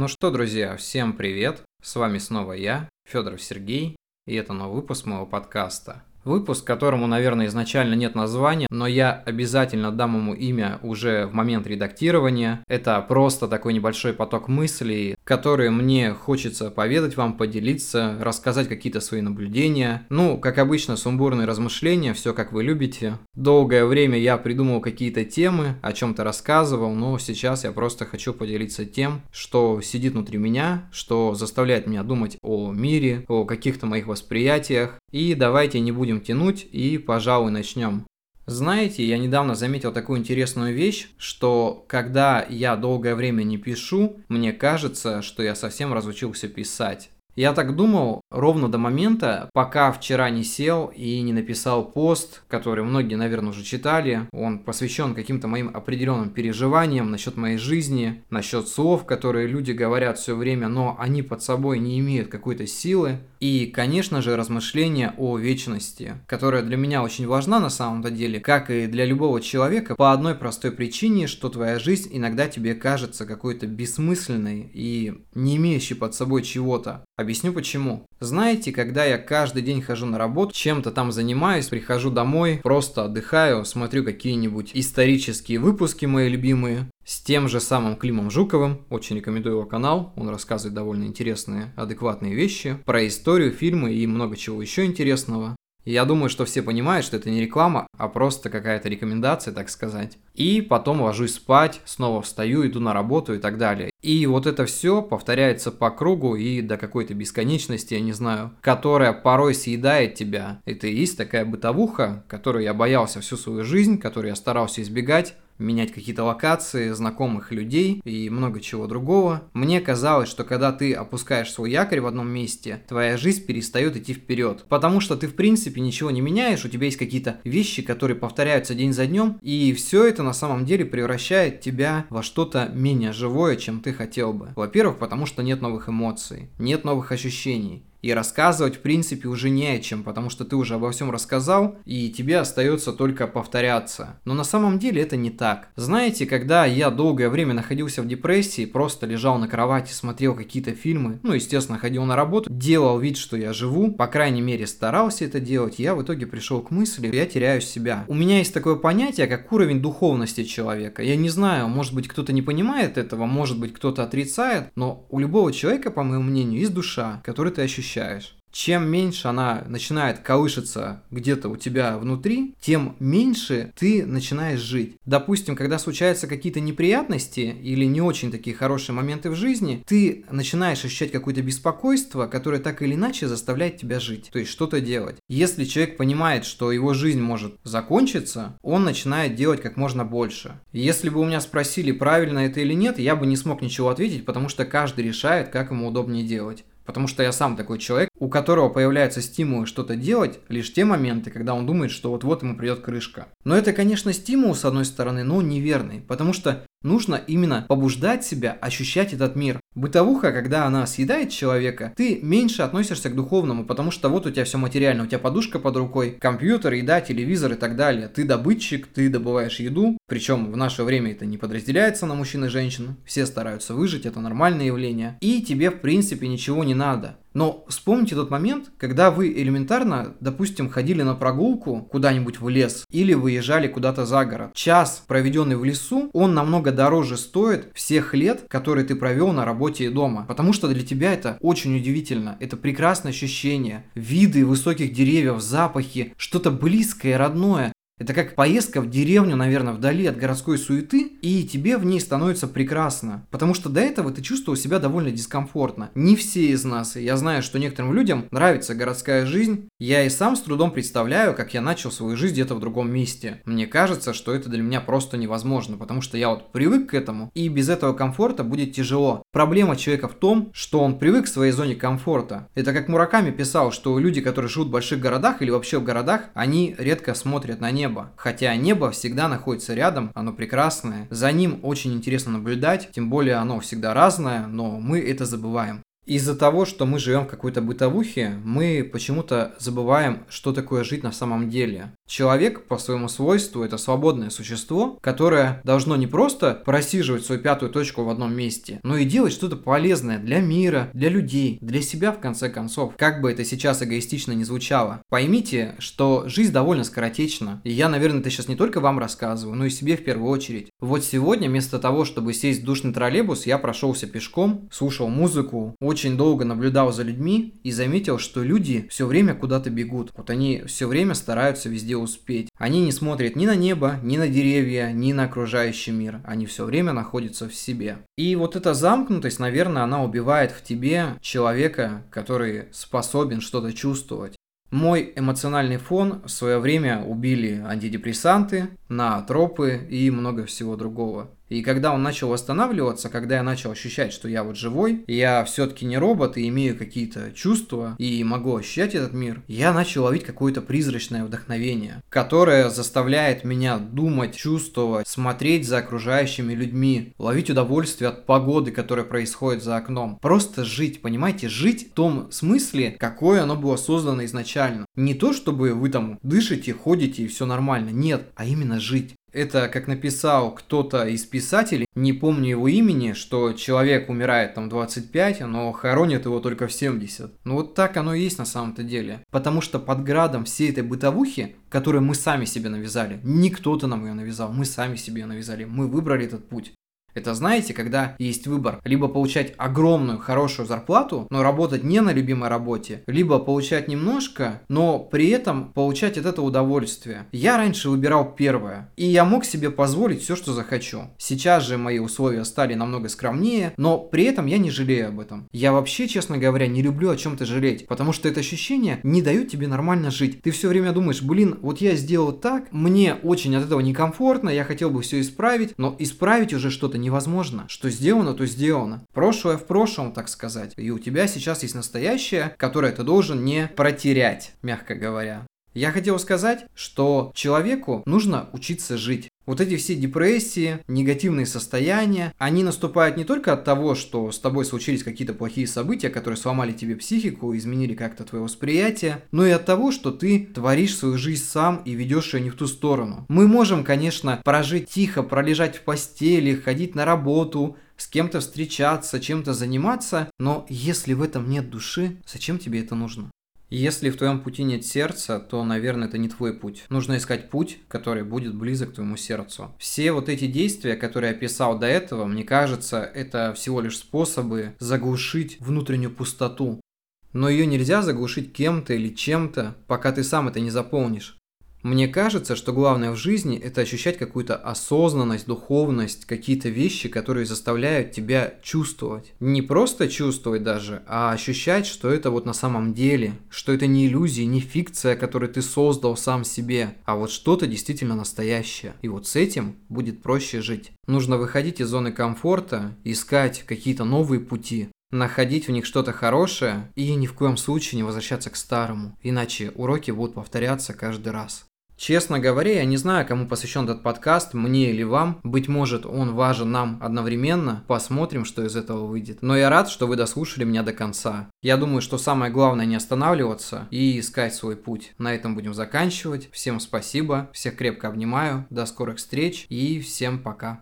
Ну что, друзья, всем привет! С вами снова я, Федоров Сергей, и это новый выпуск моего подкаста. Выпуск, которому, наверное, изначально нет названия, но я обязательно дам ему имя уже в момент редактирования. Это просто такой небольшой поток мыслей, которые мне хочется поведать вам, поделиться, рассказать какие-то свои наблюдения. Ну, как обычно, сумбурные размышления, все как вы любите. Долгое время я придумывал какие-то темы, о чем-то рассказывал, но сейчас я просто хочу поделиться тем, что сидит внутри меня, что заставляет меня думать о мире, о каких-то моих восприятиях. И давайте не будем тянуть и, пожалуй, начнем. Знаете, я недавно заметил такую интересную вещь, что когда я долгое время не пишу, мне кажется, что я совсем разучился писать. Я так думал ровно до момента, пока вчера не сел и не написал пост, который многие, наверное, уже читали. Он посвящен каким-то моим определенным переживаниям насчет моей жизни, насчет слов, которые люди говорят все время, но они под собой не имеют какой-то силы. И, конечно же, размышления о вечности, которая для меня очень важна на самом-то деле, как и для любого человека, по одной простой причине, что твоя жизнь иногда тебе кажется какой-то бессмысленной и не имеющей под собой чего-то. Объясню почему. Знаете, когда я каждый день хожу на работу, чем-то там занимаюсь, прихожу домой, просто отдыхаю, смотрю какие-нибудь исторические выпуски мои любимые, с тем же самым Климом Жуковым. Очень рекомендую его канал. Он рассказывает довольно интересные, адекватные вещи про историю, фильмы и много чего еще интересного. Я думаю, что все понимают, что это не реклама, а просто какая-то рекомендация, так сказать. И потом ложусь спать, снова встаю, иду на работу и так далее. И вот это все повторяется по кругу и до какой-то бесконечности, я не знаю, которая порой съедает тебя. Это и есть такая бытовуха, которую я боялся всю свою жизнь, которую я старался избегать менять какие-то локации, знакомых людей и много чего другого. Мне казалось, что когда ты опускаешь свой якорь в одном месте, твоя жизнь перестает идти вперед. Потому что ты в принципе ничего не меняешь, у тебя есть какие-то вещи, которые повторяются день за днем, и все это на самом деле превращает тебя во что-то менее живое, чем ты хотел бы. Во-первых, потому что нет новых эмоций, нет новых ощущений. И рассказывать, в принципе, уже не о чем, потому что ты уже обо всем рассказал, и тебе остается только повторяться. Но на самом деле это не так. Знаете, когда я долгое время находился в депрессии, просто лежал на кровати, смотрел какие-то фильмы, ну, естественно, ходил на работу, делал вид, что я живу, по крайней мере, старался это делать, я в итоге пришел к мысли, я теряю себя. У меня есть такое понятие, как уровень духовности человека. Я не знаю, может быть, кто-то не понимает этого, может быть, кто-то отрицает, но у любого человека, по моему мнению, есть душа, которую ты ощущаешь ощущаешь. Чем меньше она начинает колышется где-то у тебя внутри, тем меньше ты начинаешь жить. Допустим, когда случаются какие-то неприятности или не очень такие хорошие моменты в жизни, ты начинаешь ощущать какое-то беспокойство, которое так или иначе заставляет тебя жить, то есть что-то делать. Если человек понимает, что его жизнь может закончиться, он начинает делать как можно больше. Если бы у меня спросили, правильно это или нет, я бы не смог ничего ответить, потому что каждый решает, как ему удобнее делать. Потому что я сам такой человек, у которого появляются стимулы что-то делать лишь те моменты, когда он думает, что вот-вот ему придет крышка. Но это, конечно, стимул с одной стороны, но неверный, потому что нужно именно побуждать себя ощущать этот мир. Бытовуха, когда она съедает человека, ты меньше относишься к духовному, потому что вот у тебя все материально, у тебя подушка под рукой, компьютер, еда, телевизор и так далее. Ты добытчик, ты добываешь еду, причем в наше время это не подразделяется на мужчин и женщин, все стараются выжить, это нормальное явление, и тебе в принципе ничего не надо. Но вспомните тот момент, когда вы элементарно, допустим, ходили на прогулку куда-нибудь в лес или выезжали куда-то за город. Час, проведенный в лесу, он намного дороже стоит всех лет, которые ты провел на работе и дома. Потому что для тебя это очень удивительно. Это прекрасное ощущение. Виды высоких деревьев, запахи, что-то близкое, родное. Это как поездка в деревню, наверное, вдали от городской суеты, и тебе в ней становится прекрасно. Потому что до этого ты чувствовал себя довольно дискомфортно. Не все из нас, и я знаю, что некоторым людям нравится городская жизнь. Я и сам с трудом представляю, как я начал свою жизнь где-то в другом месте. Мне кажется, что это для меня просто невозможно, потому что я вот привык к этому, и без этого комфорта будет тяжело. Проблема человека в том, что он привык к своей зоне комфорта. Это как Мураками писал, что люди, которые живут в больших городах или вообще в городах, они редко смотрят на небо небо. Хотя небо всегда находится рядом, оно прекрасное. За ним очень интересно наблюдать, тем более оно всегда разное, но мы это забываем. Из-за того, что мы живем в какой-то бытовухе, мы почему-то забываем, что такое жить на самом деле. Человек по своему свойству это свободное существо, которое должно не просто просиживать свою пятую точку в одном месте, но и делать что-то полезное для мира, для людей, для себя в конце концов. Как бы это сейчас эгоистично не звучало. Поймите, что жизнь довольно скоротечна. И я, наверное, это сейчас не только вам рассказываю, но и себе в первую очередь. Вот сегодня вместо того, чтобы сесть в душный троллейбус, я прошелся пешком, слушал музыку, очень долго наблюдал за людьми и заметил, что люди все время куда-то бегут. Вот они все время стараются везде успеть. Они не смотрят ни на небо, ни на деревья, ни на окружающий мир. Они все время находятся в себе. И вот эта замкнутость, наверное, она убивает в тебе человека, который способен что-то чувствовать. Мой эмоциональный фон в свое время убили антидепрессанты, наотропы и много всего другого. И когда он начал восстанавливаться, когда я начал ощущать, что я вот живой, я все-таки не робот и имею какие-то чувства и могу ощущать этот мир, я начал ловить какое-то призрачное вдохновение, которое заставляет меня думать, чувствовать, смотреть за окружающими людьми, ловить удовольствие от погоды, которая происходит за окном. Просто жить, понимаете, жить в том смысле, какое оно было создано изначально. Не то, чтобы вы там дышите, ходите и все нормально, нет, а именно жить. Это, как написал кто-то из писателей, не помню его имени, что человек умирает там 25, но хоронят его только в 70. Ну вот так оно и есть на самом-то деле. Потому что под градом всей этой бытовухи, которую мы сами себе навязали, не кто-то нам ее навязал, мы сами себе ее навязали, мы выбрали этот путь. Это знаете, когда есть выбор, либо получать огромную хорошую зарплату, но работать не на любимой работе, либо получать немножко, но при этом получать от этого удовольствие. Я раньше выбирал первое, и я мог себе позволить все, что захочу. Сейчас же мои условия стали намного скромнее, но при этом я не жалею об этом. Я вообще, честно говоря, не люблю о чем-то жалеть, потому что это ощущение не дают тебе нормально жить. Ты все время думаешь, блин, вот я сделал так, мне очень от этого некомфортно, я хотел бы все исправить, но исправить уже что-то невозможно. Что сделано, то сделано. Прошлое в прошлом, так сказать. И у тебя сейчас есть настоящее, которое ты должен не протерять, мягко говоря. Я хотел сказать, что человеку нужно учиться жить. Вот эти все депрессии, негативные состояния, они наступают не только от того, что с тобой случились какие-то плохие события, которые сломали тебе психику, изменили как-то твое восприятие, но и от того, что ты творишь свою жизнь сам и ведешь ее не в ту сторону. Мы можем, конечно, прожить тихо, пролежать в постели, ходить на работу, с кем-то встречаться, чем-то заниматься, но если в этом нет души, зачем тебе это нужно? Если в твоем пути нет сердца, то, наверное, это не твой путь. Нужно искать путь, который будет близок к твоему сердцу. Все вот эти действия, которые я описал до этого, мне кажется, это всего лишь способы заглушить внутреннюю пустоту. Но ее нельзя заглушить кем-то или чем-то, пока ты сам это не заполнишь. Мне кажется, что главное в жизни – это ощущать какую-то осознанность, духовность, какие-то вещи, которые заставляют тебя чувствовать. Не просто чувствовать даже, а ощущать, что это вот на самом деле, что это не иллюзия, не фикция, которую ты создал сам себе, а вот что-то действительно настоящее. И вот с этим будет проще жить. Нужно выходить из зоны комфорта, искать какие-то новые пути, находить в них что-то хорошее и ни в коем случае не возвращаться к старому, иначе уроки будут повторяться каждый раз. Честно говоря, я не знаю, кому посвящен этот подкаст, мне или вам. Быть может, он важен нам одновременно. Посмотрим, что из этого выйдет. Но я рад, что вы дослушали меня до конца. Я думаю, что самое главное не останавливаться и искать свой путь. На этом будем заканчивать. Всем спасибо, всех крепко обнимаю, до скорых встреч и всем пока.